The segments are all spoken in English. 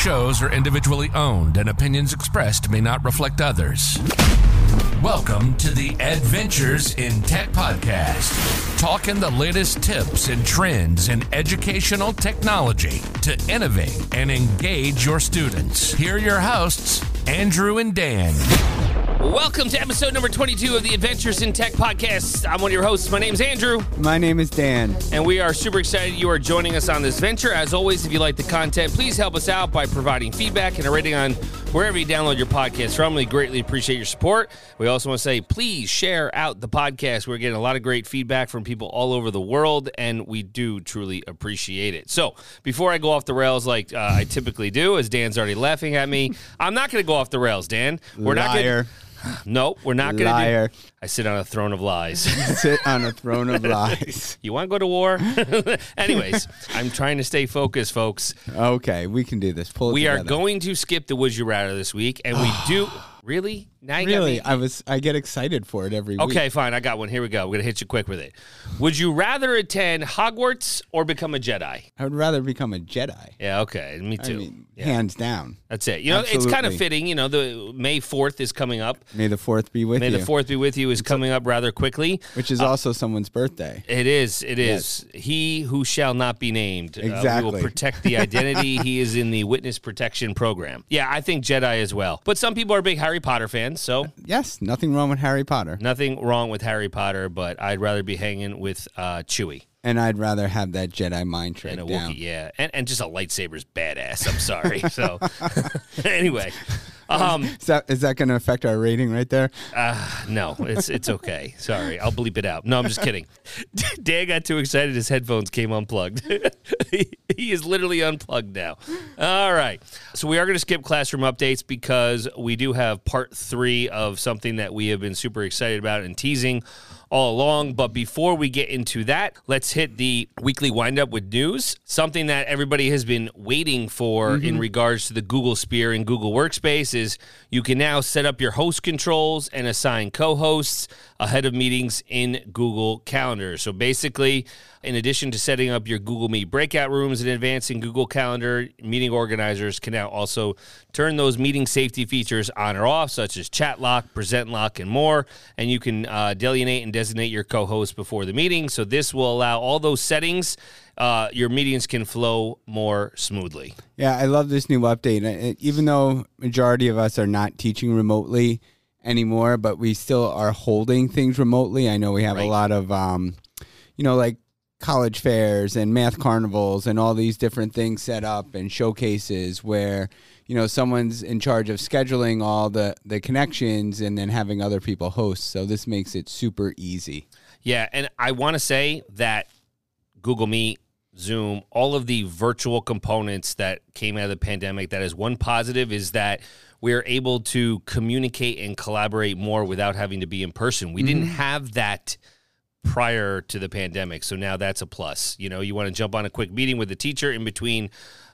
shows are individually owned and opinions expressed may not reflect others. Welcome to the Adventures in Tech podcast, talking the latest tips and trends in educational technology to innovate and engage your students. Here are your hosts, Andrew and Dan. Welcome to episode number 22 of the Adventures in Tech podcast. I'm one of your hosts. My name's Andrew, My name is Dan. and we are super excited you are joining us on this venture. As always, if you like the content, please help us out by providing feedback and a rating on wherever you download your podcast from. We greatly appreciate your support. We also want to say, please share out the podcast. We're getting a lot of great feedback from people all over the world, and we do truly appreciate it. So, before I go off the rails like uh, I typically do, as Dan's already laughing at me, I'm not going to go off the rails, Dan. We're not going Liar. No, we're not going to Liar. do. I sit on a throne of lies. Sit on a throne of lies. you want to go to war? Anyways, I'm trying to stay focused, folks. Okay, we can do this. Pull We are going to skip the Would You Rather this week, and we do. Really? Now you got Really, me- I was. I get excited for it every week. Okay, fine. I got one. Here we go. We're gonna hit you quick with it. Would you rather attend Hogwarts or become a Jedi? I would rather become a Jedi. Yeah. Okay. Me I too. mean, hands down. That's it. You know, it's kind of Absolutely. fitting. You know, the May fourth is coming up. May the fourth be with May you. the fourth be with you is coming up rather quickly. which is also someone's birthday. It is. It is. He who shall not be named. Uh, we will Exactly. protect the identity. he is in the witness protection program. Yeah, I think Jedi as well. But some people are big Harry Potter fans, so Yes, nothing wrong with Harry Potter, nothing wrong with Harry Potter. But I'd rather be hanging with uh, Chewie and I'd rather have that Jedi mind trick and a down. Wookiee. Yeah, and and just a lightsaber's badass. I'm sorry. so anyway. Um, Is that is that going to affect our rating right there? uh, no, it's it's okay. Sorry, I'll bleep it out. No, I'm just kidding. Dan got too excited; his headphones came unplugged. he, he is literally unplugged now. All right, so we are going to skip classroom updates because we do have part three of something that we have been super excited about and teasing all along. But before we get into that, let's hit the weekly windup with news. Something that everybody has been waiting for mm-hmm. in regards to the Google Sphere and Google Workspace is you can now set up your host controls and assign co-hosts ahead of meetings in Google Calendar. So basically, in addition to setting up your Google Meet breakout rooms in advance in Google Calendar, meeting organizers can now also turn those meeting safety features on or off, such as chat lock, present lock, and more. And you can uh, delineate and designate your co host before the meeting. So this will allow all those settings. Uh, your meetings can flow more smoothly. Yeah, I love this new update. Uh, Even though majority of us are not teaching remotely anymore, but we still are holding things remotely. I know we have Right. a lot of, um, you know, like college fairs and math carnivals and all these different things set up and showcases where you know someone's in charge of scheduling all the the connections and then having other people host. So this makes it super easy. Yeah, and I want to say that Google Meet, Zoom, all of the virtual components that came out of the pandemic, that is one positive is that we're able to communicate and collaborate more without having to be in person. We didn't have that prior to the pandemic. So now that's a plus. You know, you want to jump on a quick meeting with the teacher in between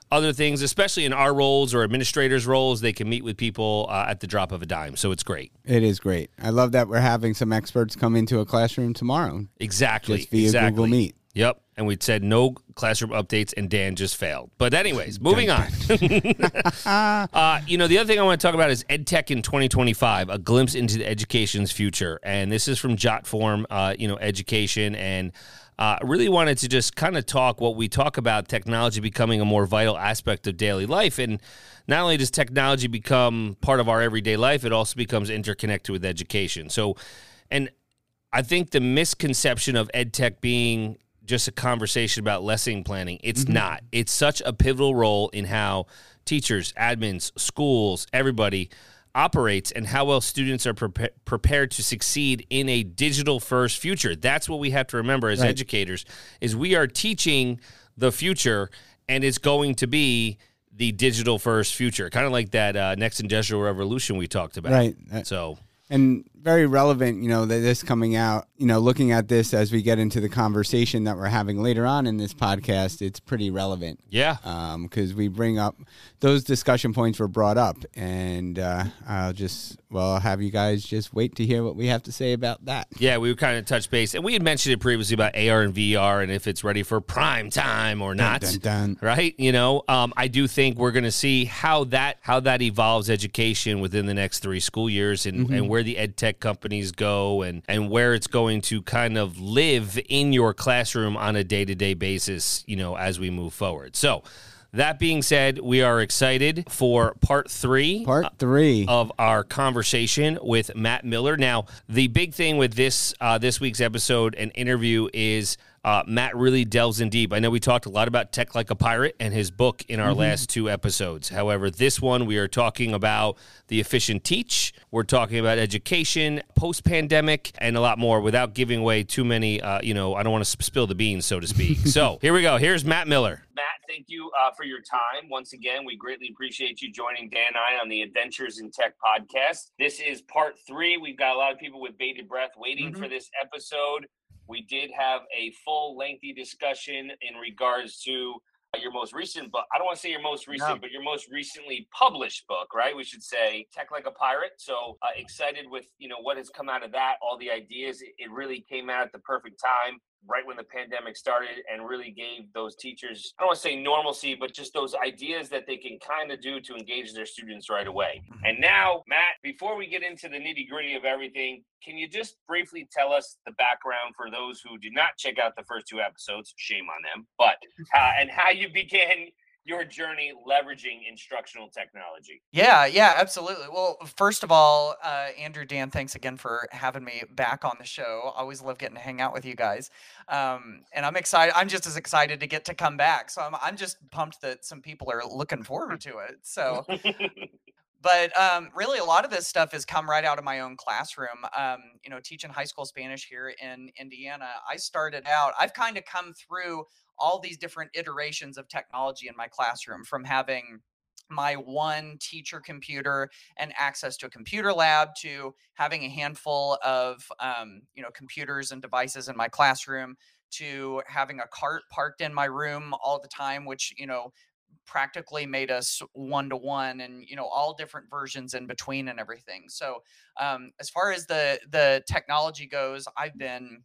other things, especially in our roles or administrators' roles, they can meet with people uh, at the drop of a dime. So it's great. It is great. I love that we're having some experts come into a classroom tomorrow Exactly. just via exactly. Google Meet. Yep. And we said no classroom updates, and Dan just failed. But, anyways, moving on. uh, you know, the other thing I want to talk about is EdTech in 2025, a glimpse into the education's future. And this is from Jotform, uh, you know, education. And uh, I really wanted to just kind of talk what we talk about technology becoming a more vital aspect of daily life. And not only does technology become part of our everyday life, it also becomes interconnected with education. So, and I think the misconception of ed tech being just a conversation about lesson planning, it's not. It's such a pivotal role in how teachers, admins, schools, everybody operates and how well students are prepa- prepared to succeed in a digital first future. That's what we have to remember as Right. educators is we are teaching the future and it's going to be the digital first future. Kind of like that uh, next industrial revolution we talked about. Right. So and very relevant, you know, that this coming out, you know, looking at this as we get into the conversation that we're having later on in this podcast, it's pretty relevant. Yeah. Because um, we bring up those discussion points were brought up. And uh, I'll just, well, I'll have you guys just wait to hear what we have to say about that. Yeah, we were kind of touch base. And we had mentioned it previously about AR and VR and if it's ready for prime time or not. Dun, dun, dun. Right? You know, um, I do think we're going to see how that how that evolves education within the next three school years and, mm-hmm. and where the ed tech companies go and, and where it's going to kind of live in your classroom on a day to day basis, you know, as we move forward. So, that being said, we are excited for part three. Part three of our conversation with Matt Miller. Now, the big thing with this uh, this week's episode and interview is uh, Matt really delves in deep. I know we talked a lot about Tech Like a Pirate and his book in our mm-hmm. last two episodes. However, this one we are talking about the efficient teach. We're talking about education, post pandemic, and a lot more without giving away too many, uh, you know, I don't want to spill the beans, so to speak. so here we go. Here's Matt Miller. Matt, thank you uh, for your time. Once again, we greatly appreciate you joining Dan and I on the Adventures in Tech podcast. This is part three. We've got a lot of people with bated breath waiting mm-hmm. for this episode. We did have a full, lengthy discussion in regards to your most recent book. I don't want to say your most recent, no. but your most recently published book, right? We should say Tech Like a Pirate. So uh, excited with you know what has come out of that, all the ideas. It, it really came out at the perfect time right when the pandemic started and really gave those teachers, I don't want to say normalcy, but just those ideas that they can kind of do to engage their students right away. Mm-hmm. And now, Matt, before we get into the nitty gritty of everything, can you just briefly tell us the background for those who did not check out the first two episodes? Shame on them, but uh, and how you began your journey leveraging instructional technology. Yeah, yeah, absolutely. Well, first of all, uh, Andrew, Dan, thanks again for having me back on the show. Always love getting to hang out with you guys. Um, and I'm excited. I'm just as excited to get to come back. So I'm, I'm just pumped that some people are looking forward to it. So. but um, really a lot of this stuff has come right out of my own classroom um, you know teaching high school spanish here in indiana i started out i've kind of come through all these different iterations of technology in my classroom from having my one teacher computer and access to a computer lab to having a handful of um, you know computers and devices in my classroom to having a cart parked in my room all the time which you know practically made us one to one and you know all different versions in between and everything. So um, as far as the the technology goes i've been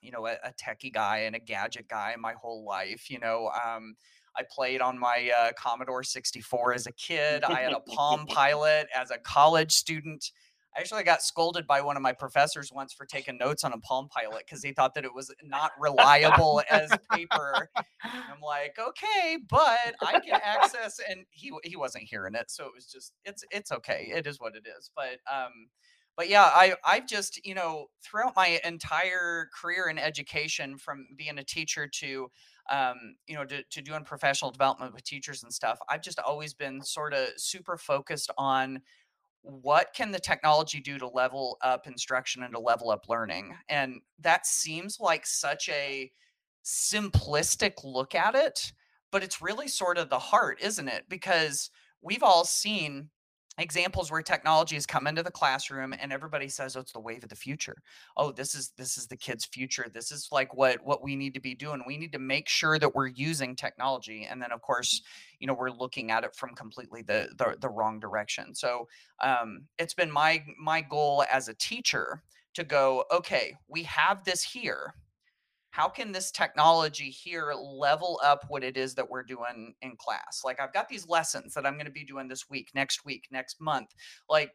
you know a, a techie guy and a gadget guy my whole life. You know, um, I played on my uh, Commodore 64 as a kid. I had a Palm Pilot as a college student. I actually got scolded by one of my professors once for taking notes on a Palm Pilot because he thought that it was not reliable as paper. I'm like, okay, but I can access, and he he wasn't hearing it, so it was just it's it's okay. It is what it is. But um, but yeah, I I've just you know throughout my entire career in education, from being a teacher to um, you know to, to doing professional development with teachers and stuff, I've just always been sort of super focused on what can the technology do to level up instruction and to level up learning, and that seems like such a simplistic look at it, but it's really sort of the heart, isn't it? Because we've all seen examples where technology has come into the classroom and everybody says oh it's the wave of the future. Oh this is this is the kids future. This is like what what we need to be doing. We need to make sure that we're using technology. And then of course you know we're looking at it from completely the the, the wrong direction. So um, it's been my my goal as a teacher to go okay we have this here how can this technology here level up what it is that we're doing in class? Like i've got these lessons that i'm going to be doing this week next week next month. Like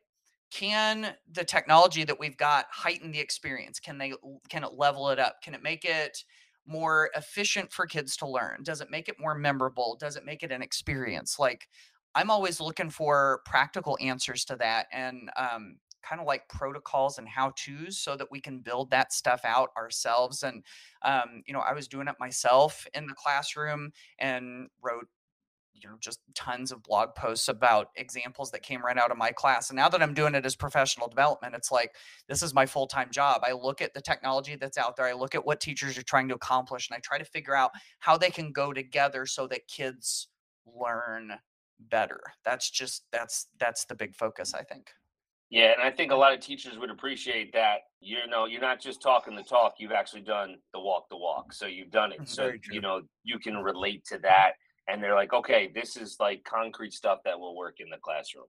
can the technology that we've got heighten the experience? Can they can it level it up? Can it make it more efficient for kids to learn? Does it make it more memorable? Does it make it an experience? Like i'm always looking for practical answers to that and um, kind of like protocols and how to's so that we can build that stuff out ourselves. And, um, you know, I was doing it myself in the classroom and wrote you know just tons of blog posts about examples that came right out of my class and now that i'm doing it as professional development it's like this is my full-time job i look at the technology that's out there i look at what teachers are trying to accomplish and i try to figure out how they can go together so that kids learn better that's just that's that's the big focus i think Yeah, and I think a lot of teachers would appreciate that. You know, you're not just talking the talk; you've actually done the walk the walk. So you've done it. So you know you can relate to that, and they're like, okay, this is like concrete stuff that will work in the classroom.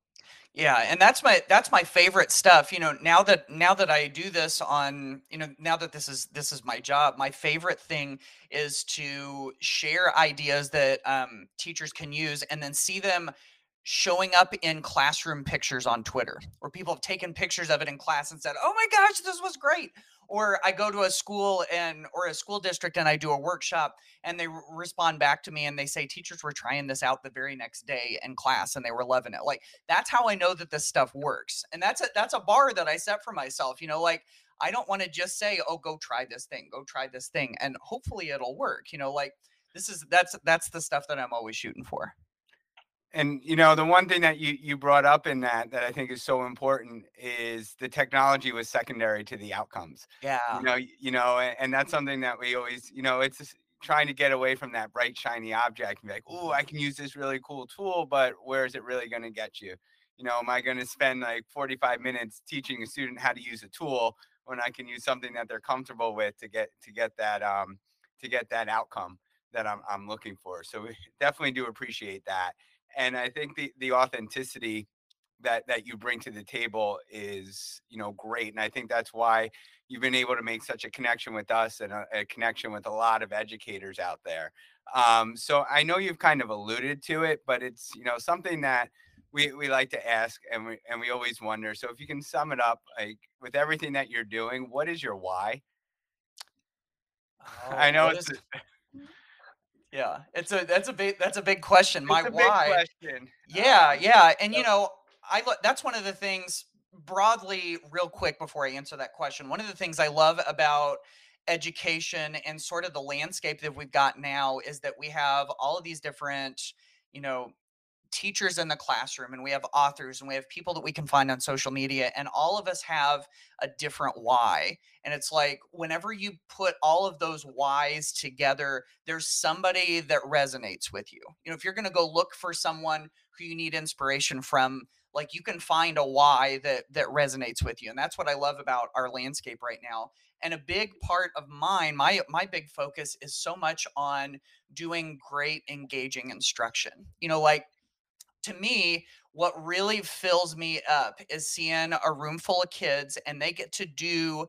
Yeah, and that's my that's my favorite stuff. You know, now that now that I do this on, you know, now that this is this is my job, my favorite thing is to share ideas that um, teachers can use, and then see them showing up in classroom pictures on Twitter, where people have taken pictures of it in class and said, "Oh my gosh, this was great." Or I go to a school and or a school district and I do a workshop and they r- respond back to me and they say teachers were trying this out the very next day in class and they were loving it. Like that's how I know that this stuff works. And that's a that's a bar that I set for myself. You know, like I don't want to just say, "Oh, go try this thing. Go try this thing." And hopefully it'll work. You know, like this is that's that's the stuff that I'm always shooting for. And you know, the one thing that you you brought up in that that I think is so important is the technology was secondary to the outcomes. Yeah. You know, you know, and, and that's something that we always, you know, it's just trying to get away from that bright shiny object and be like, oh, I can use this really cool tool, but where is it really going to get you? You know, am I going to spend like 45 minutes teaching a student how to use a tool when I can use something that they're comfortable with to get to get that um to get that outcome that I'm I'm looking for. So we definitely do appreciate that. And I think the the authenticity that that you bring to the table is you know great and i think that's why you've been able to make such a connection with us and a, a connection with a lot of educators out there. Um, so i know you've kind of alluded to it but it's you know something that we, we like to ask and we and we always wonder so if you can sum it up like with everything that you're doing what is your why? I Oh, know it's, is- yeah. It's a that's a big that's a big question. My it's big why. question Yeah, Um, yeah, and you know, I lo- that's one of the things broadly, real quick before I answer that question. One of the things I love about education and sort of the landscape that we've got now is that we have all of these different, you know, teachers in the classroom and we have authors and we have people that we can find on social media and all of us have a different why and it's like whenever you put all of those whys together there's somebody that resonates with you. You know if you're going to go look for someone who you need inspiration from like you can find a why that that resonates with you and that's what i love about our landscape right now and a big part of mine my my big focus is so much on doing great engaging instruction. You know like to me, what really fills me up is seeing a room full of kids and they get to do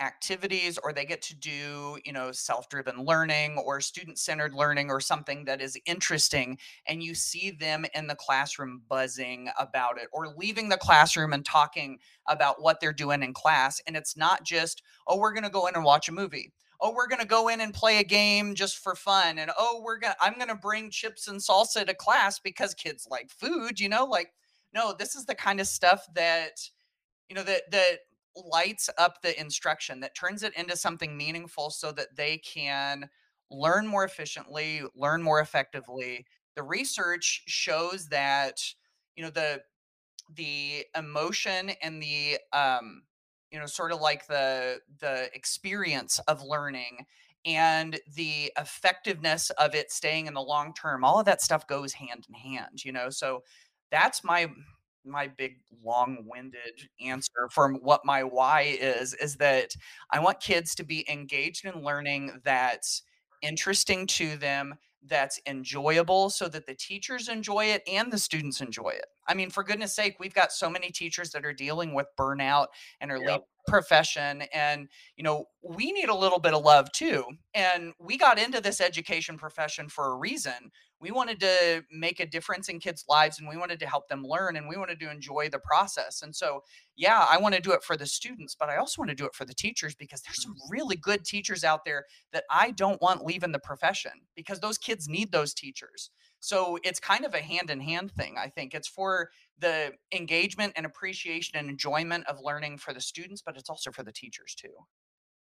activities or they get to do, you know, self-driven learning or student-centered learning or something that is interesting and you see them in the classroom buzzing about it or leaving the classroom and talking about what they're doing in class and it's not just, oh, we're going to go in and watch a movie oh we're going to go in and play a game just for fun and oh we're going to i'm going to bring chips and salsa to class because kids like food you know like no this is the kind of stuff that you know that that lights up the instruction that turns it into something meaningful so that they can learn more efficiently learn more effectively. The research shows that you know the the emotion and the um you know sort of like the the experience of learning and the effectiveness of it staying in the long term all of that stuff goes hand in hand you know so that's my my big long-winded answer for what my why is is that i want kids to be engaged in learning that's interesting to them that's enjoyable so that the teachers enjoy it and the students enjoy it. I mean, for goodness sake, we've got so many teachers that are dealing with burnout and are Yep. leaving profession and you know, we need a little bit of love too. And we got into this education profession for a reason. We wanted to make a difference in kids' lives and we wanted to help them learn and we wanted to enjoy the process. And so, yeah, I want to do it for the students, but I also want to do it for the teachers because there's some mm. really good teachers out there that I don't want leaving the profession because those kids need those teachers. So it's kind of a hand in hand thing. I think it's for the engagement and appreciation and enjoyment of learning for the students, but it's also for the teachers too.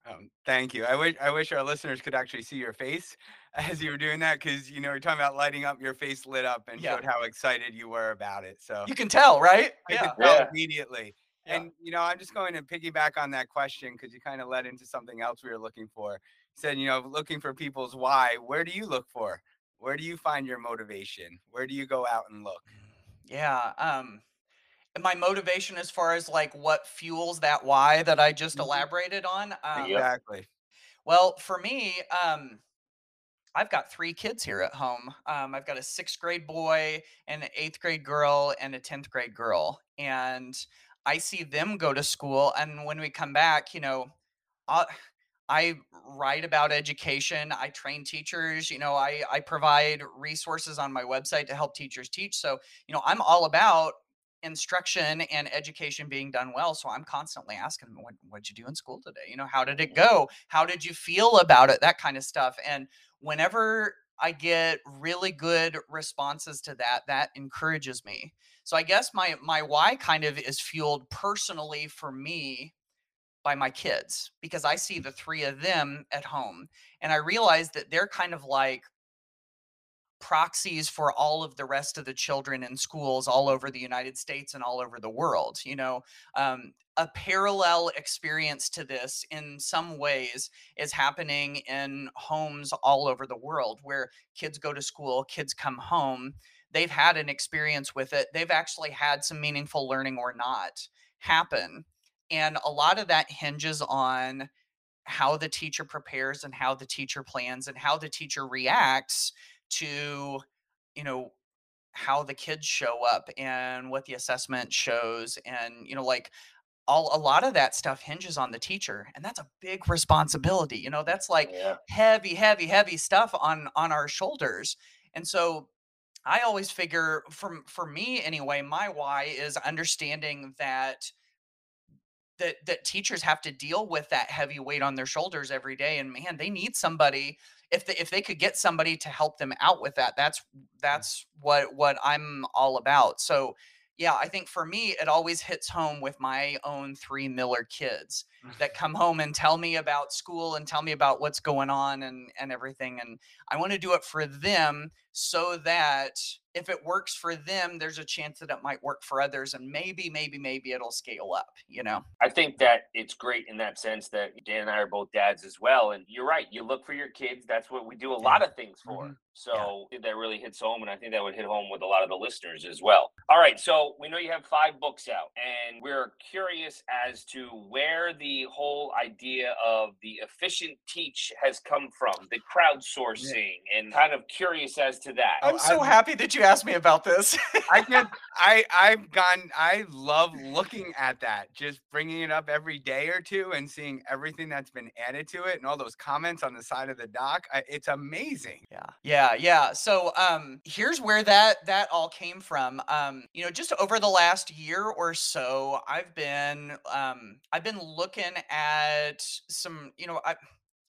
Um, thank you. I wish I wish our listeners could actually see your face as you were doing that because you know you're talking about lighting up. Your face lit up and Yeah. showed how excited you were about it. So You can tell, right? I Yeah. could tell Yeah. immediately. Yeah. And you know, I'm just going to piggyback on that question because you kind of led into something else we were looking for. You said, you know, looking for people's why. Where do you look for? Where do you find your motivation? Where do you go out and look? Yeah. Um, my motivation as far as like what fuels that why that I just Mhm. elaborated on. Um, Exactly. Well, for me, um, I've got three kids here at home. Um, I've got a sixth grade boy, and an eighth grade girl, and a tenth grade girl, and I see them go to school. And when we come back, you know, i I write about education. I train teachers. You know, I I provide resources on my website to help teachers teach. So, you know, I'm all about instruction and education being done well. So I'm constantly asking, what what'd you do in school today? You know, how did it mm-hmm. go? How did you feel about it? That kind of stuff. And whenever I get really good responses to that, that encourages me. So I guess my my why kind of is fueled personally for me by my kids because I see the three of them at home and I realize that they're kind of like proxies for all of the rest of the children in schools all over the United States and all over the world. You know, um, a parallel experience to this in some ways is happening in homes all over the world where kids go to school, kids come home. They've had an experience with it. They've actually had some meaningful learning or not happen. And a lot of that hinges on how the teacher prepares and how the teacher plans and how the teacher reacts to you know how the kids show up and what the assessment shows and you know like all a lot of that stuff hinges on the teacher and that's a big responsibility you know that's like Yeah. heavy heavy heavy stuff on on our shoulders and so i always figure from for me anyway my why is understanding that that that teachers have to deal with that heavy weight on their shoulders every day and man they need somebody if they if they could get somebody to help them out with that that's that's what what i'm all about. So yeah i think for me it always hits home with my own three miller kids that come home and tell me about school and tell me about what's going on and and everything and i want to do it for them so that if it works for them there's a chance that it might work for others and maybe maybe maybe it'll scale up you know I think that it's great in that sense that Dan and I are both dads as well. And you're right. You look for your kids. That's what we do a lot of things for. Mhm. So that really hits home. And I think that would hit home with a lot of the listeners as well. All right. So we know you have five books out, and we're curious as to where the whole idea of the efficient teach has come from, the crowdsourcing, and kind of curious as to that. I'm so I've- happy that you asked me about this I just I I've gone I love looking at that just bringing it up every day or two and seeing everything that's been added to it and all those comments on the side of the doc I, it's amazing Yeah. Yeah, yeah. So um here's where that that all came from. Um you know, just over the last year or so, I've been um I've been looking at some, you know, I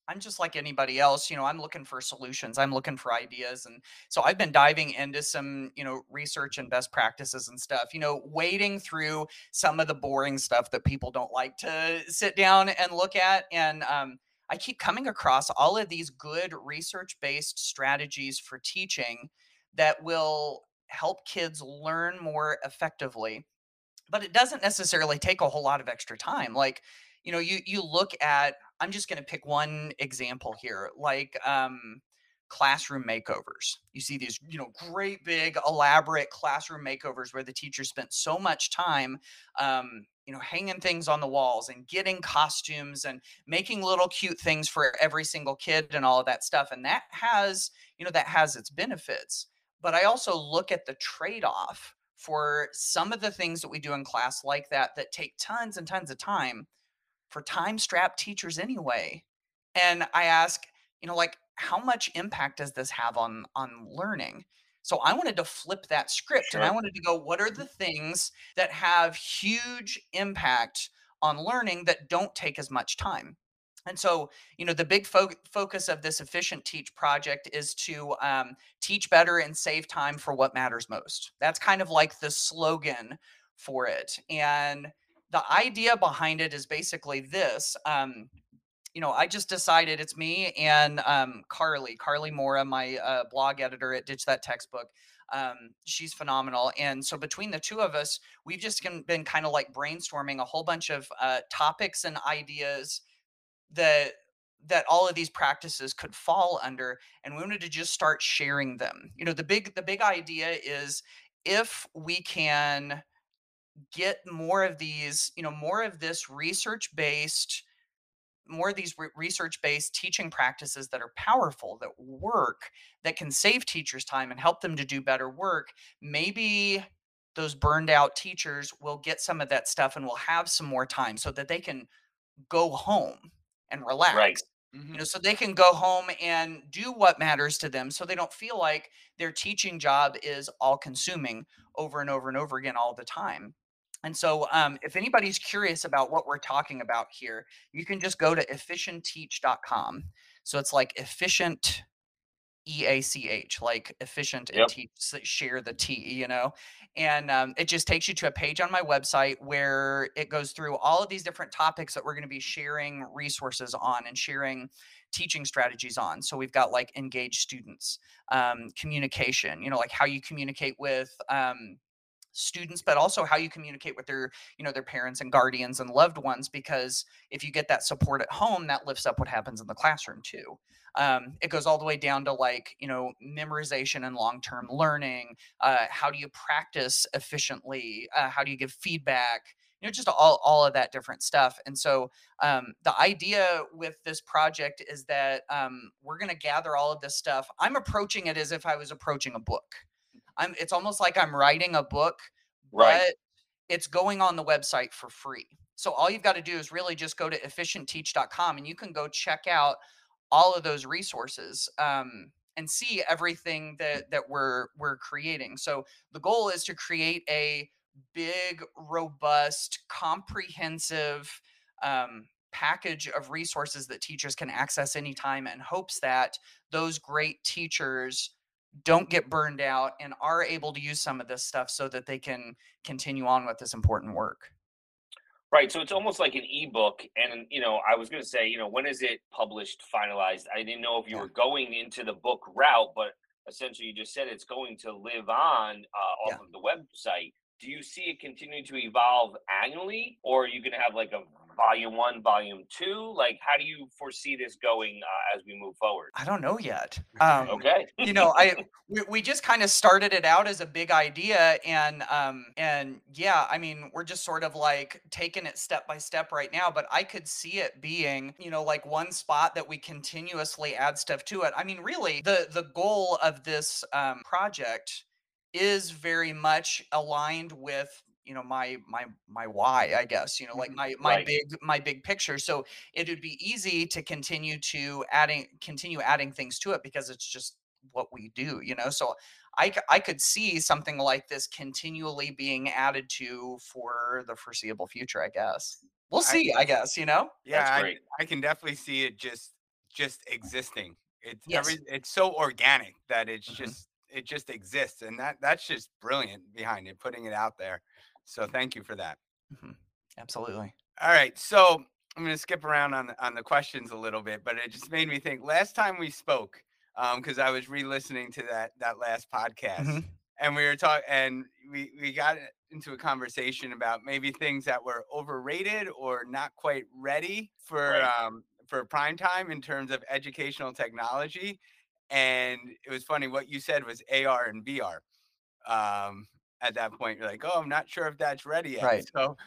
I'm just like anybody else, you know, I'm looking for solutions. I'm looking for ideas and so I've been diving into some, you know, research and best practices and stuff, you know, wading through some of the boring stuff that people don't like to sit down and look at and um I keep coming across all of these good research based strategies for teaching that will help kids learn more effectively. But it doesn't necessarily take a whole lot of extra time. Like, you know, you you look at I'm just going to pick one example here, like um classroom makeovers. You see these, you know, great big elaborate classroom makeovers where the teacher spent so much time um, you know, hanging things on the walls and getting costumes and making little cute things for every single kid and all of that stuff and that has you know that has its benefits but i also look at the trade-off for some of the things that we do in class like that that take tons and tons of time for time strapped teachers anyway and i ask you know like how much impact does this have on on learning so i wanted to flip that script and i wanted to go what are the things that have huge impact on learning that don't take as much time and so, you know, the big fo- focus of this efficient teach project is to um, teach better and save time for what matters most. That's kind of like the slogan for it. And the idea behind it is basically this. Um, you know, I just decided it's me and um, Karly, Karly Moura, my uh, blog editor at Ditch That Textbook. Um, she's phenomenal. And so between the two of us, we've just been, kind of like brainstorming a whole bunch of uh, topics and ideas that that all of these practices could fall under and we wanted to just start sharing them you know the big the big idea is if we can get more of these, you know, more of this research based more of these re- research based teaching practices that are powerful, that work, that can save teachers time and help them to do better work, maybe those burned out teachers will get some of that stuff and will have some more time so that they can go home and relax. Right. You mm-hmm. know, so they can go home and do what matters to them so they don't feel like their teaching job is all consuming over and over and over again all the time. And so, um, if anybody's curious about what we're talking about here, you can just go to efficientteach.com. So it's like efficient, E A C H, like efficient and Yep. teach, share the T, you know? And um, it just takes you to a page on my website where it goes through all of these different topics that we're going to be sharing resources on and sharing teaching strategies on. So we've got like engaged students, um, communication, you know, like how you communicate with, um, students but also how you communicate with their you know their parents and guardians and loved ones because if you get that support at home that lifts up what happens in the classroom too. Um, it goes all the way down to like you know memorization and long-term learning uh, how do you practice efficiently uh, how do you give feedback you know just all, all of that different stuff. And so um, the idea with this project is that um, we're going to gather all of this stuff. I'm approaching it as if i was approaching a book i'm it's almost like i'm writing a book Right. but it's going on the website for free. So all you've got to do is really just go to efficientteach.com and you can go check out all of those resources um, and see everything that that we're we're creating. So the goal is to create a big, robust, comprehensive um, package of resources that teachers can access anytime and hopes that those great teachers don't get burned out and are able to use some of this stuff so that they can continue on with this important work. Right. So it's almost like an ebook. And, you know, I was going to say, you know, when is it published, finalized? I didn't know if you were going into the book route, but essentially you just said it's going to live on uh, off Yeah. of the website. Do you see it continuing to evolve annually, or are you going to have like a volume one, volume two? Like, how do you foresee this going uh, as we move forward? I don't know yet. Um, Okay. you know, I we, we just kind of started it out as a big idea, and um, and yeah, I mean, we're just sort of like taking it step by step right now. But I could see it being, you know, like one spot that we continuously add stuff to it. I mean, really, the the goal of this um, project is very much aligned with you know my my my why i guess you know like my my Right. big my big picture so it would be easy to continue to adding continue adding things to it because it's just what we do you know so i i could see something like this continually being added to for the foreseeable future i guess we'll see i guess you know Yeah, That's I, great. I can definitely see it just just existing. It's Yes. every it's so organic that it's Mhm. just it just exists, and that that's just brilliant behind it, putting it out there. So thank you for that. absolutely All right, so I'm going to skip around on the, on the questions a little bit, but it just made me think. Last time we spoke, because I was re-listening to that that last podcast, Mhm. and we were talking, and we we got into a conversation about maybe things that were overrated or not quite ready for Right. um, for prime time in terms of educational technology. And it was funny what you said was AR and VR. Um, at that point, you're like, "Oh, I'm not sure if that's ready yet." Right. So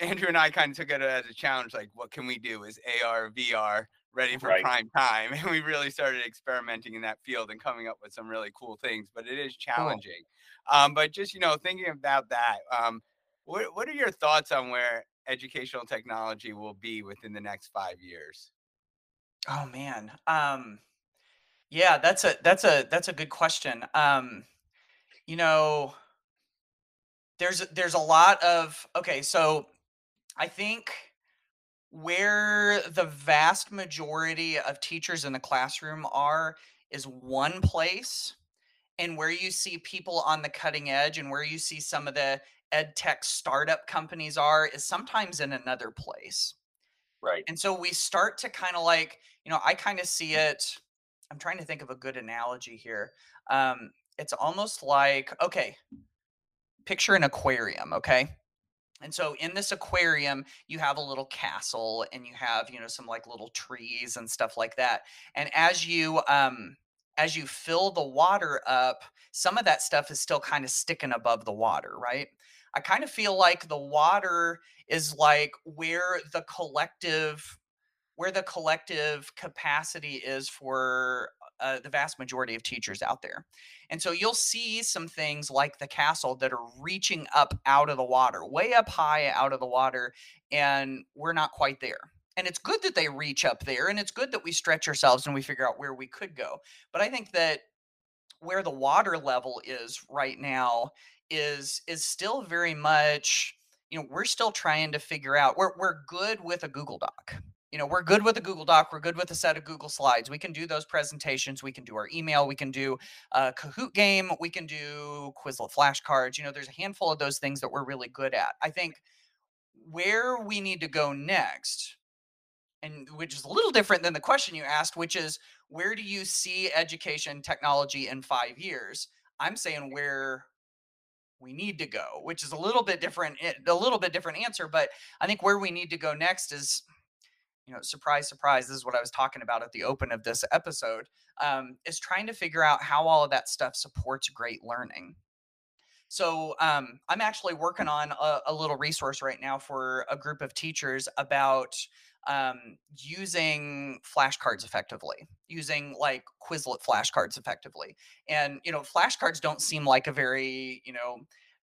Andrew and I kind of took it as a challenge, like, what can we do? Is AR, VR ready for Right. prime time? And we really started experimenting in that field and coming up with some really cool things, but it is challenging. Um, but just, you know, thinking about that, um, what, what are your thoughts on where educational technology will be within the next five years? Oh man. Um yeah, that's a that's a that's a good question. Um you know, there's there's a lot of okay, so I think where the vast majority of teachers in the classroom are is one place and where you see people on the cutting edge and where you see some of the ed tech startup companies are is sometimes in another place. Right. And so we start to kind of like, you know, I kind of see it. I'm trying to think of a good analogy here. Um, it's almost like, okay, picture an aquarium, okay? And so in this aquarium, you have a little castle and you have, you know, some like little trees and stuff like that. And as you um as you fill the water up, some of that stuff is still kind of sticking above the water, right? I kind of feel like the water is like where the collective where the collective capacity is for uh, the vast majority of teachers out there. And so you'll see some things like the castle that are reaching up out of the water, way up high out of the water, and we're not quite there. And it's good that they reach up there, and it's good that we stretch ourselves and we figure out where we could go. But I think that where the water level is right now is is still very much you know we're still trying to figure out we're, we're good with a google doc you know we're good with a google doc we're good with a set of google slides. We can do those presentations we can do our email we can do a kahoot game we can do quizlet flashcards you know there's a handful of those things that we're really good at. I think where we need to go next and which is a little different than the question you asked which is where do you see education technology in five years? I'm saying where we need to go which is a little bit different eh, a little bit different answer but i think where we need to go next is you know surprise surprise this is what i was talking about at the open of this episode um, is trying to figure out how all of that stuff supports great learning so um, i'm actually working on a, a, little resource right now for a group of teachers about um, using flashcards effectively, using like Quizlet flashcards effectively. And, you know, flashcards don't seem like a very, you know,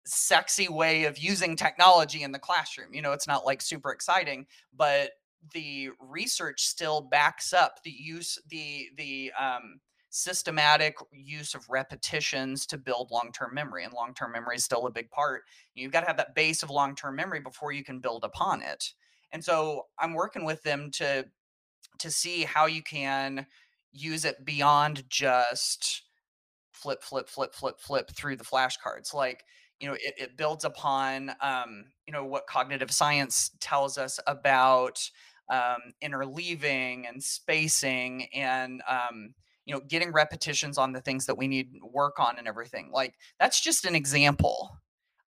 sexy way of using technology in the classroom. You know, it's not like super exciting, but the research still backs up the use, the, the, um, systematic use of repetitions to build long-term memory and long-term memory is still a big part you've got to have that base of long-term memory before you can build upon it and so I'm working with them to to see how you can use it beyond just flip, flip, flip, flip, flip through the flashcards. Like, you know, it, it builds upon, um, you know, what cognitive science tells us about um, interleaving and spacing and, um, you know, getting repetitions on the things that we need work on and everything. Like, that's just an example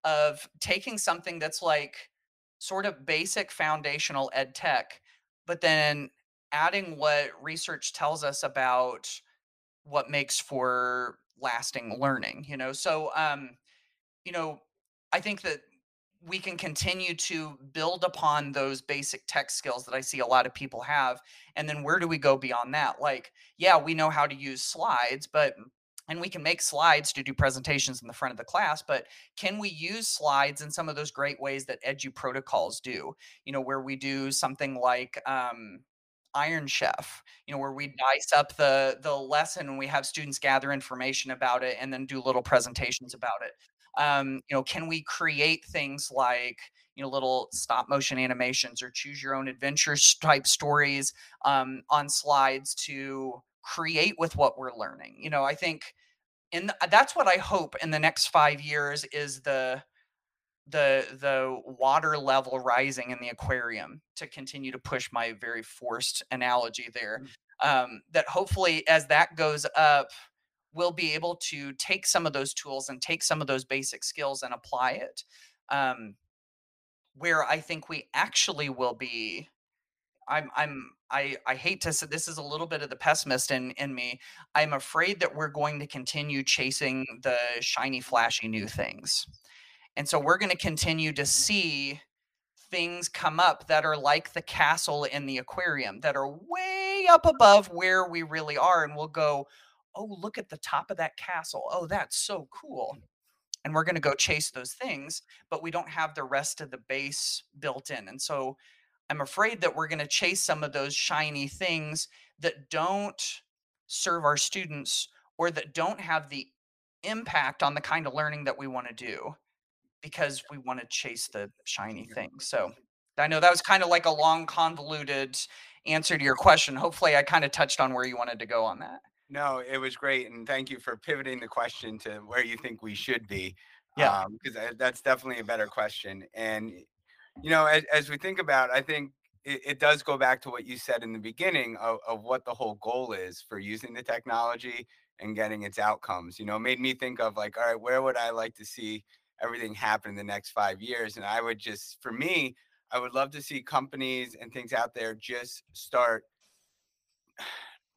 of taking something that's like, sort of basic foundational ed tech, but then adding what research tells us about what makes for lasting learning, you know? So, um, you know, I think that we can continue to build upon those basic tech skills that I see a lot of people have. And then where do we go beyond that? Like, yeah, we know how to use slides, but and we can make slides to do presentations in the front of the class but can we use slides in some of those great ways that edu protocols do you know where we do something like um, iron chef you know where we dice up the the lesson and we have students gather information about it and then do little presentations about it um, you know can we create things like you know little stop motion animations or choose your own adventure type stories um, on slides to create with what we're learning you know i think and that's what I hope in the next five years is the the the water level rising in the aquarium to continue to push my very forced analogy there. Mm. Um, that hopefully as that goes up, we'll be able to take some of those tools and take some of those basic skills and apply it. Um, where I think we actually will be I'm I'm I I hate to say this is a little bit of the pessimist in in me. I'm afraid that we're going to continue chasing the shiny, flashy new things. And so we're going to continue to see things come up that are like the castle in the aquarium that are way up above where we really are and we'll go, "Oh, look at the top of that castle. Oh, that's so cool." Mm. And we're going to go chase those things, but we don't have the rest of the base built in. And so I'm afraid that we're going to chase some of those shiny things that don't serve our students or that don't have the impact on the kind of learning that we want to do because we want to chase the shiny things. So I know that was kind of like a long, convoluted answer to your question. Hopefully, I kind of touched on where you wanted to go on that. No, it was great. And thank you for pivoting the question to where you think we should be. Yeah. Because um, that's definitely a better question. And you know, as, as we think about, I think it, it, does go back to what you said in the beginning of, of what the whole goal is for using the technology and getting its outcomes. You know, made me think of like, all right, where would I like to see everything happen in the next five years? And I would just, for me, I would love to see companies and things out there just start,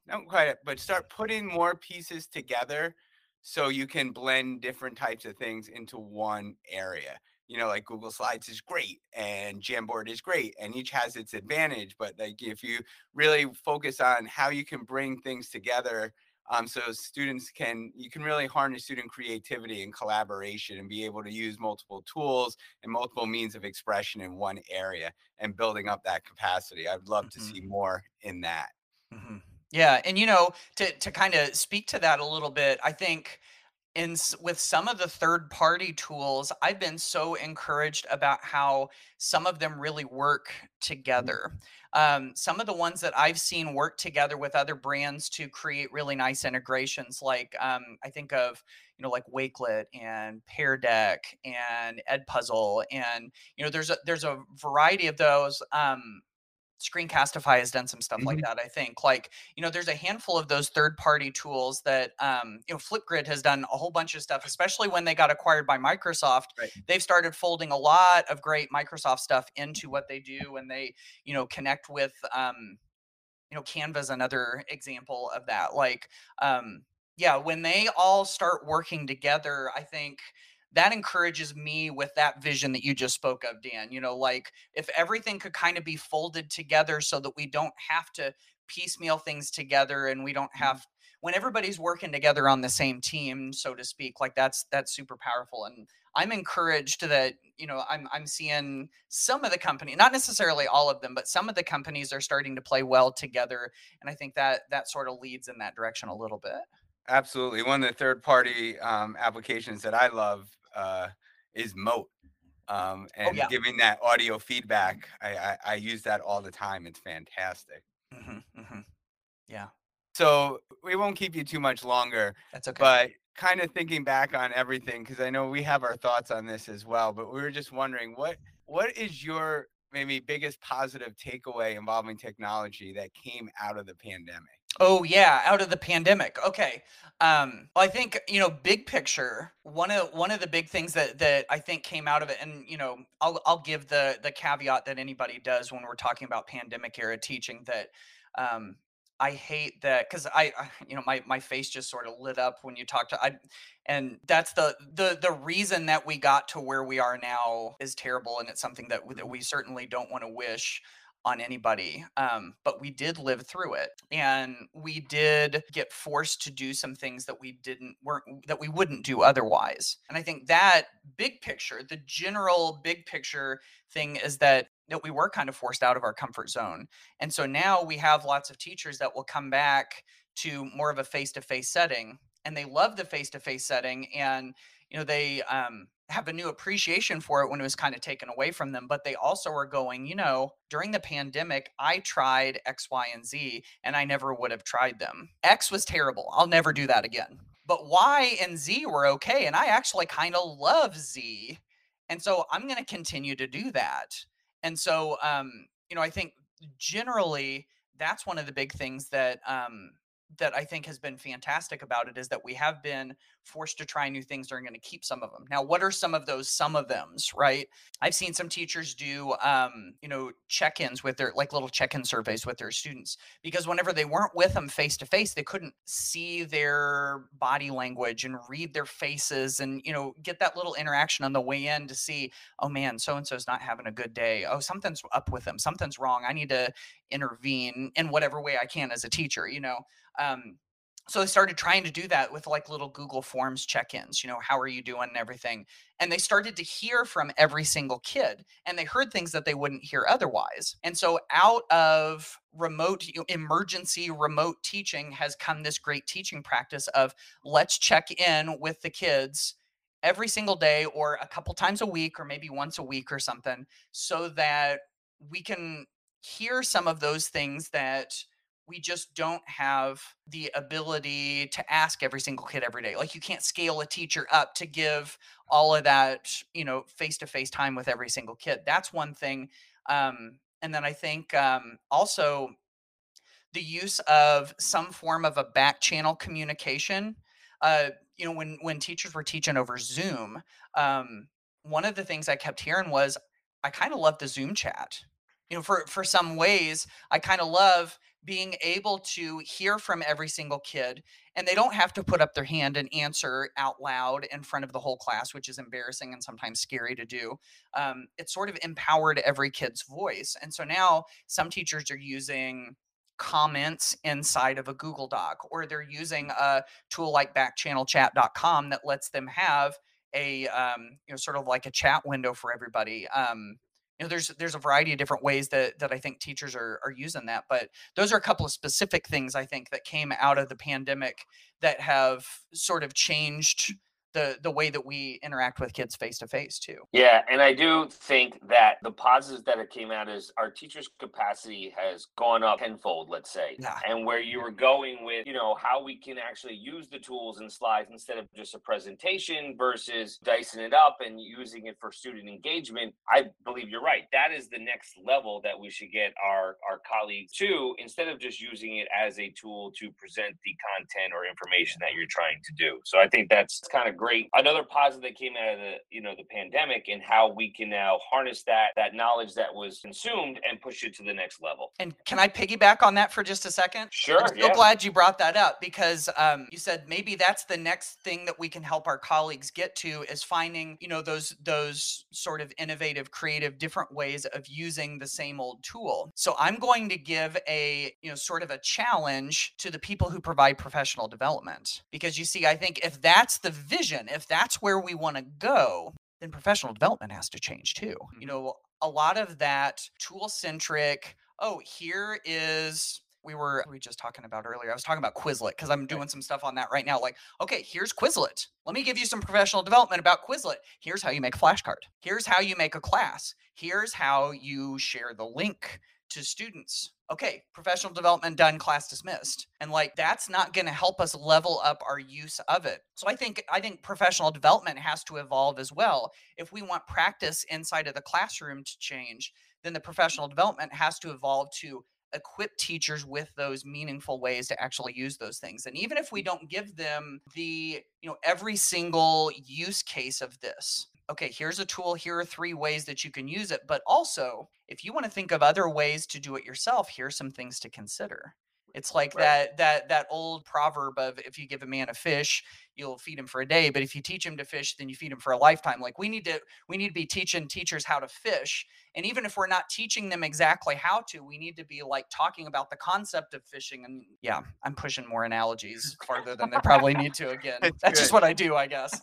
not quite, but start putting more pieces together so you can blend different types of things into one area you know, like Google Slides is great and Jamboard is great, and each has its advantage. But like if you really focus on how you can bring things together, um, so students can you can really harness student creativity and collaboration and be able to use multiple tools and multiple means of expression in one area and building up that capacity. I'd love Mhm. to see more in that. Mhm. Yeah, and you know, to to kind of speak to that a little bit, I think in s- with some of the third party tools, I've been so encouraged about how some of them really work together. Um, some of the ones that I've seen work together with other brands to create really nice integrations, like um, I think of you know like Wakelet and Pear Deck and Edpuzzle, and you know there's a there's a variety of those. Um, Screencastify has done some stuff like Mhm. that. I think, like you know, there's a handful of those third-party tools that um, you know, Flipgrid has done a whole bunch of stuff, especially when they got acquired by Microsoft. Right. They've started folding a lot of great Microsoft stuff into what they do, and they you know connect with um, you know canva's another example of that like um yeah when they all start working together i think that encourages me with that vision that you just spoke of dan you know like if everything could kind of be folded together so that we don't have to piecemeal things together and we don't have when everybody's working together on the same team so to speak like that's that's super powerful and i'm encouraged that you know i'm i'm seeing some of the company not necessarily all of them but some of the companies are starting to play well together and i think that that sort of leads in that direction a little bit Absolutely. One of the third party um, applications that I love uh, is Mote. Um, and yeah. giving that audio feedback, I, I, I use that all the time. It's fantastic. hmm hmm yeah So we won't keep you too much longer, that's okay but kind of thinking back on everything, because I know we have our thoughts on this as well, but we were just wondering what what is your maybe biggest positive takeaway involving technology that came out of the pandemic? Oh yeah, out of the pandemic. Okay. Um, well, I think you know, big picture. One of one of the big things that that I think came out of it, and you know, I'll I'll give the the caveat that anybody does when we're talking about pandemic era teaching that um, I hate that because I, I you know my my face just sort of lit up when you talked to I, and that's the the the reason that we got to where we are now is terrible, and it's something that that we certainly don't want to wish on anybody. Um, but we did live through it, and we did get forced to do some things that we didn't weren't that we wouldn't do otherwise. And I think that big picture, the general big picture thing, is that that we were kind of forced out of our comfort zone. And so now we have lots of teachers that will come back to more of a face-to-face setting, and they love the face-to-face setting, and you know they um, have a new appreciation for it when it was kind of taken away from them but they also are going you know during the pandemic i tried x y and z and i never would have tried them. X was terrible i'll never do that again. But y and z were okay and i actually kind of love z and so i'm going to continue to do that. And so um you know i think generally that's one of the big things that um that I think has been fantastic about it is that we have been forced to try new things that are going to keep some of them. Now, what are some of those some of them's, right? I've seen some teachers do, um, you know, check-ins with their like little check-in surveys with their students because whenever they weren't with them face to face, they couldn't see their body language and read their faces and you know get that little interaction on the way in to see, oh man, so and so's not having a good day. Oh, something's up with them. Something's wrong. I need to intervene in whatever way I can as a teacher. You know, um, so I started trying to do that with like little Google Forms check-ins, you know, how are you doing and everything. And they started to hear from every single kid and they heard things that they wouldn't hear otherwise. And so out of remote emergency remote teaching has come this great teaching practice of let's check in with the kids every single day or a couple times a week or maybe once a week or something so that we can hear some of those things that we just don't have the ability to ask every single kid every day. Like you can't scale a teacher up to give all of that, you know, face to face time with every single kid. That's one thing. Um, and then I think um, also the use of some form of a back channel communication. Uh, you know, when when teachers were teaching over Zoom, um, one of the things I kept hearing was, "I kind of love the Zoom chat." You know, for for some ways, I kind of love being able to hear from every single kid and they don't have to put up their hand and answer out loud in front of the whole class which is embarrassing and sometimes scary to do um, it sort of empowered every kid's voice and so now some teachers are using comments inside of a google doc or they're using a tool like backchannelchat.com that lets them have a um, you know sort of like a chat window for everybody um, know there's there's a variety of different ways that that I think teachers are are using that but those are a couple of specific things I think that came out of the pandemic that have sort of changed the the way that we interact with kids face to face too. Yeah, and I do think that the positives that it came out is our teachers' capacity has gone up tenfold, let's say. Yeah. And where you were mm-hmm. going with, you know, how we can actually use the tools and slides instead of just a presentation versus dicing it up and using it for student engagement. I believe you're right. That is the next level that we should get our our colleagues to instead of just using it as a tool to present the content or information that you're trying to do. So I think that's kind of great. Another positive that came out of the you know the pandemic and how we can now harness that that knowledge that was consumed and push it to the next level. And can I piggyback on that for just a second? Sure. I'm so yeah. glad you brought that up because um, you said maybe that's the next thing that we can help our colleagues get to is finding you know those those sort of innovative, creative, different ways of using the same old tool. So I'm going to give a you know sort of a challenge to the people who provide professional development because you see, I think if that's the vision, if that's where we want to go, then professional development has to change too. You mm-hmm. know, a lot of that tool centric, oh, here is we were we were just talking about earlier. I was talking about Quizlet because I'm doing some stuff on that right now. Like, okay, here's Quizlet. Let me give you some professional development about Quizlet. Here's how you make a flashcard. Here's how you make a class. Here's how you share the link to students. Okay, professional development done, class dismissed. And like that's not going to help us level up our use of it. So I think I think professional development has to evolve as well. If we want practice inside of the classroom to change, then the professional development has to evolve to equip teachers with those meaningful ways to actually use those things and even if we don't give them the you know every single use case of this okay here's a tool here are three ways that you can use it but also if you want to think of other ways to do it yourself here's some things to consider. It's like Right. that that that old proverb of if you give a man a fish you'll feed him for a day but if you teach him to fish then you feed him for a lifetime. Like we need to we need to be teaching teachers how to fish and even if we're not teaching them exactly how to we need to be like talking about the concept of fishing and yeah i'm pushing more analogies farther than they probably need to again. That's that's just what i do i guess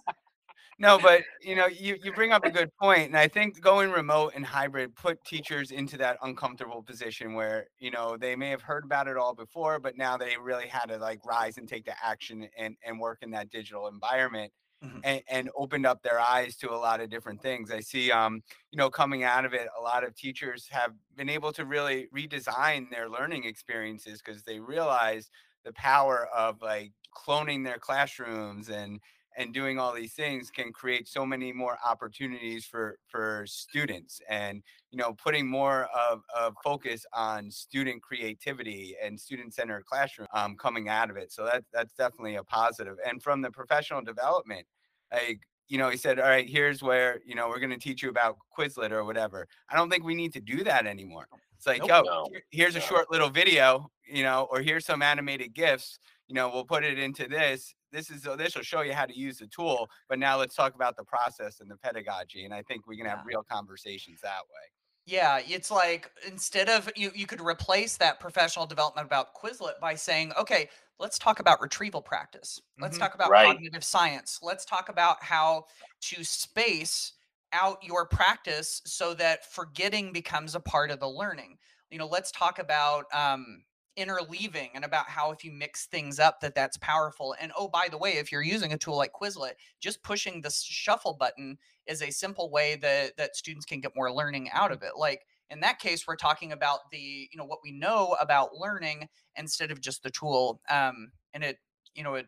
No, but you know, you, you bring up a good point, and I think going remote and hybrid put teachers into that uncomfortable position where you know they may have heard about it all before, but now they really had to like rise and take the action and and work in that digital environment. Mhm. And, and opened up their eyes to a lot of different things. I see, um, you know, coming out of it, a lot of teachers have been able to really redesign their learning experiences because they realize the power of like cloning their classrooms and and doing all these things can create so many more opportunities for for students and you know putting more of, of focus on student creativity and student centered classroom um, coming out of it. So that that's definitely a positive. And from the professional development like you know he said all right here's where you know we're going to teach you about quizlet or whatever. I don't think we need to do that anymore. It's like Nope. yo No, here- here's a short little video you know or here's some animated gifs you know we'll put it into this. This is uh, this will show you how to use the tool but now let's talk about the process and the pedagogy and i think we can have real conversations that way Yeah, it's like instead of you, you could replace that professional development about Quizlet by saying, okay, let's talk about retrieval practice. Let's Mhm. talk about Right. cognitive science. Let's talk about how to space out your practice so that forgetting becomes a part of the learning. You know, let's talk about um, interleaving and about how if you mix things up that that's powerful. And oh, by the way, if you're using a tool like Quizlet, just pushing the shuffle button is a simple way that that students can get more learning out of it like in that case we're talking about the you know what we know about learning instead of just the tool um, and it you know it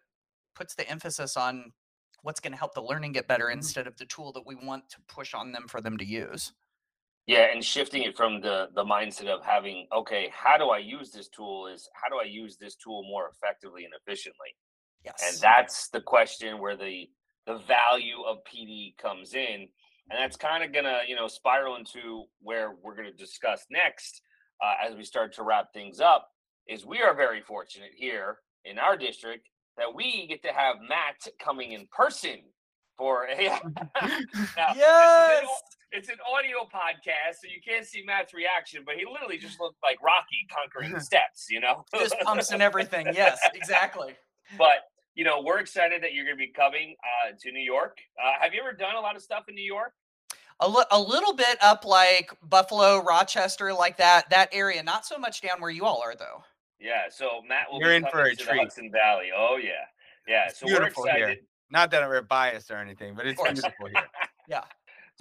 puts the emphasis on what's going to help the learning get better Mhm. instead of the tool that we want to push on them for them to use Yeah, and shifting it from the the mindset of having, okay, how do I use this tool is how do I use this tool more effectively and efficiently? yes And that's the question where the the value of PD comes in. And that's kind of gonna, you know, spiral into where we're gonna discuss next uh, as we start to wrap things up. is we are very fortunate here in our district that we get to have Matt coming in person for a. now, yes. It's an audio podcast, so you can't see Matt's reaction, but he literally just looked like Rocky conquering the steps, you know? just pumps and everything. Yes, exactly. But, you know, we're excited that you're going to be coming uh, to New York. Uh, have you ever done a lot of stuff in New York? A, li- a little bit up like Buffalo, Rochester, like that that area. Not so much down where you all are, though. Yeah, so Matt will You're be in for a to treat. the Hudson Valley. Oh, yeah. Yeah, It's so we're beautiful here. Not that we're biased or anything, but it's beautiful here. Yeah.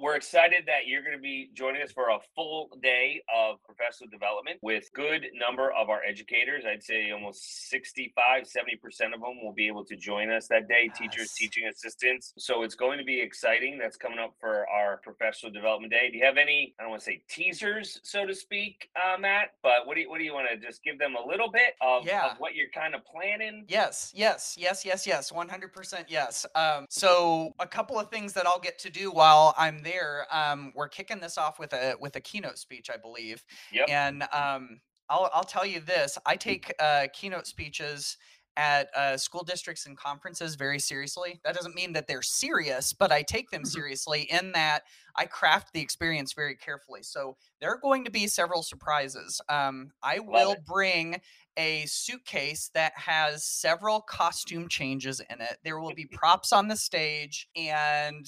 We're excited that you're going to be joining us for a full day of professional development with good number of our educators. I'd say almost 65, 70% of them will be able to join us that day, teachers, teaching assistants. So it's going to be exciting. That's coming up for our professional development day. Do you have any, I don't want to say teasers, so to speak, uh, Matt, but what do you, what do you want to just give them a little bit of, Yeah. of what you're kind of planning? Yes, yes, yes, yes, yes, 100% yes. Um, so a couple of things that I'll get to do while I'm there. Um, we're kicking this off with a with a keynote speech, I believe. Yep. And um, I'll I'll tell you this: I take uh, keynote speeches at uh, school districts and conferences very seriously. That doesn't mean that they're serious, but I take them seriously in that I craft the experience very carefully. So there are going to be several surprises. Um, I will it. bring a suitcase that has several costume changes in it. There will be props on the stage and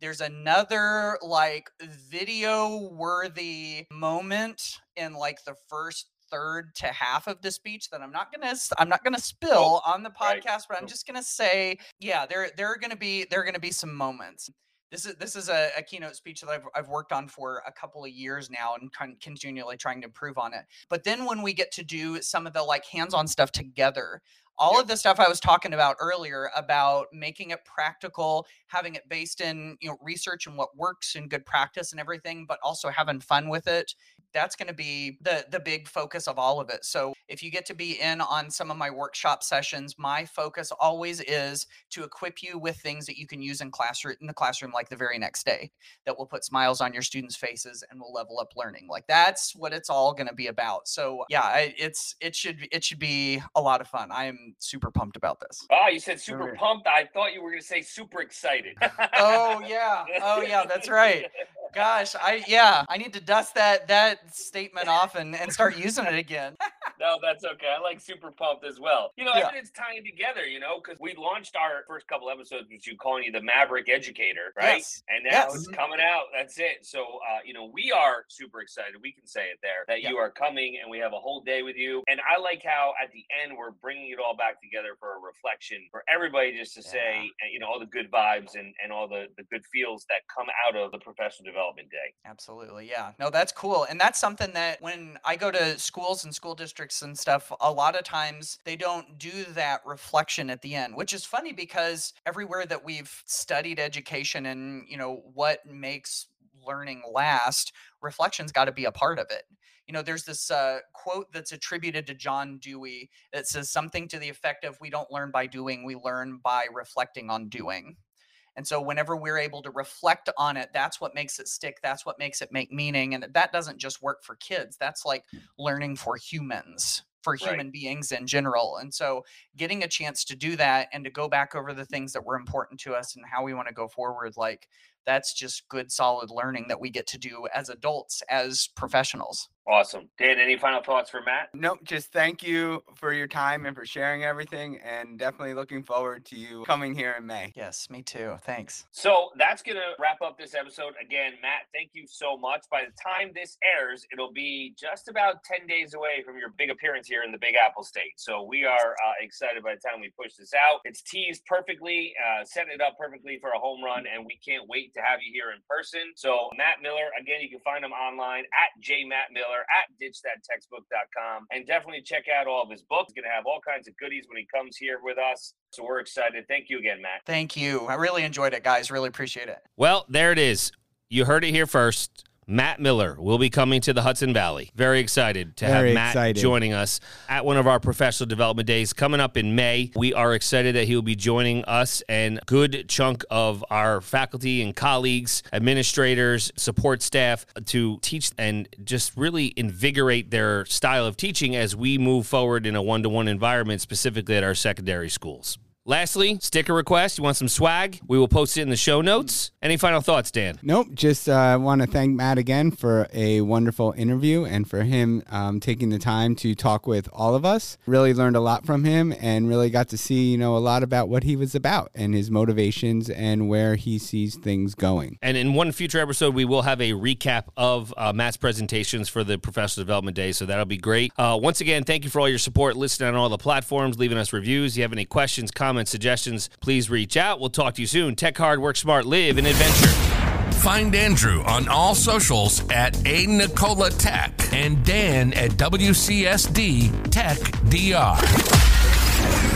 there's another like video worthy moment in like the first third to half of the speech that I'm not gonna I'm not gonna spill on the right. podcast, but I'm Nope. just gonna say, yeah, there there are gonna be there are gonna be some moments. This is this is a, a keynote speech that I've I've worked on for a couple of years now and con- continually trying to improve on it. But then when we get to do some of the like hands-on stuff together, all Yep. of the stuff I was talking about earlier about making it practical, having it based in you know research and what works and good practice and everything, but also having fun with it. That's going to be the the big focus of all of it. So if you get to be in on some of my workshop sessions, my focus always is to equip you with things that you can use in classroom in the classroom like the very next day that will put smiles on your students' faces and will level up learning. Like that's what it's all going to be about. So yeah, I, it's it should it should be a lot of fun. I am super pumped about this. Oh, you said super pumped. I thought you were going to say super excited. Oh yeah, oh yeah, that's right. Gosh, I yeah, I need to dust that that statement off and, and start using it again. No, that's okay. I like super pumped as well. You know, Yeah. everything's tying together, you know, because we launched our first couple episodes with you calling you the Maverick Educator, right? Yes. And now Yes. it's coming out. That's it. So, uh, you know, we are super excited. We can say it there that Yeah. you are coming and we have a whole day with you. And I like how at the end we're bringing it all back together for a reflection for everybody just to say, uh, you know, all the good vibes and, and all the, the good feels that come out of the professional development day. Absolutely. Yeah. No, that's cool. And that's something that when I go to schools and school districts and stuff, a lot of times they don't do that reflection at the end, which is funny because everywhere that we've studied education and, you know, what makes learning last, reflection's got to be a part of it. You know, there's this uh, quote that's attributed to John Dewey that says something to the effect of, We don't learn by doing, we learn by reflecting on doing. And so whenever we're able to reflect on it, that's what makes it stick. That's what makes it make meaning. And that doesn't just work for kids. That's like hmm. learning for humans, for Right. human beings in general. And so getting a chance to do that and to go back over the things that were important to us and how we want to go forward, like that's just good, solid learning that we get to do as adults, as professionals. Awesome. Dan, any final thoughts for Matt? Nope, just thank you for your time and for sharing everything, and definitely looking forward to you coming here in May. Yes, me too. Thanks. So that's going to wrap up this episode. Again, Matt, thank you so much. By the time this airs, it'll be just about 10 days away from your big appearance here in the Big Apple State. So we are uh, excited by the time we push this out. It's teased perfectly, uh, setting it up perfectly for a home run, and we can't wait to have you here in person. So, Matt Miller, again, you can find him online at jmattmiller at ditchthattextbook.com. And definitely check out all of his books. He's going to have all kinds of goodies when he comes here with us. So we're excited. Thank you again, Matt. Thank you. I really enjoyed it, guys. Really appreciate it. Well, there it is. You heard it here first. Matt Miller will be coming to the Hudson Valley. Very excited to Very have Matt excited. joining us at one of our professional development days coming up in May. We are excited that he will be joining us and a good chunk of our faculty and colleagues, administrators, support staff to teach and just really invigorate their style of teaching as we move forward in a one-to-one environment specifically at our secondary schools. Lastly, sticker request. You want some swag? We will post it in the show notes. Any final thoughts, Dan? Nope. Just uh, want to thank Matt again for a wonderful interview and for him um, taking the time to talk with all of us. Really learned a lot from him and really got to see you know a lot about what he was about and his motivations and where he sees things going. And in one future episode, we will have a recap of uh, Matt's presentations for the Professional Development Day. So that'll be great. Uh, once again, thank you for all your support, listening on all the platforms, leaving us reviews. If you have any questions, comments, suggestions, please reach out. We'll talk to you soon. Tech hard, work smart, live in adventure. Find Andrew on all socials at A Nicola Tech and Dan at WCSD Tech DR.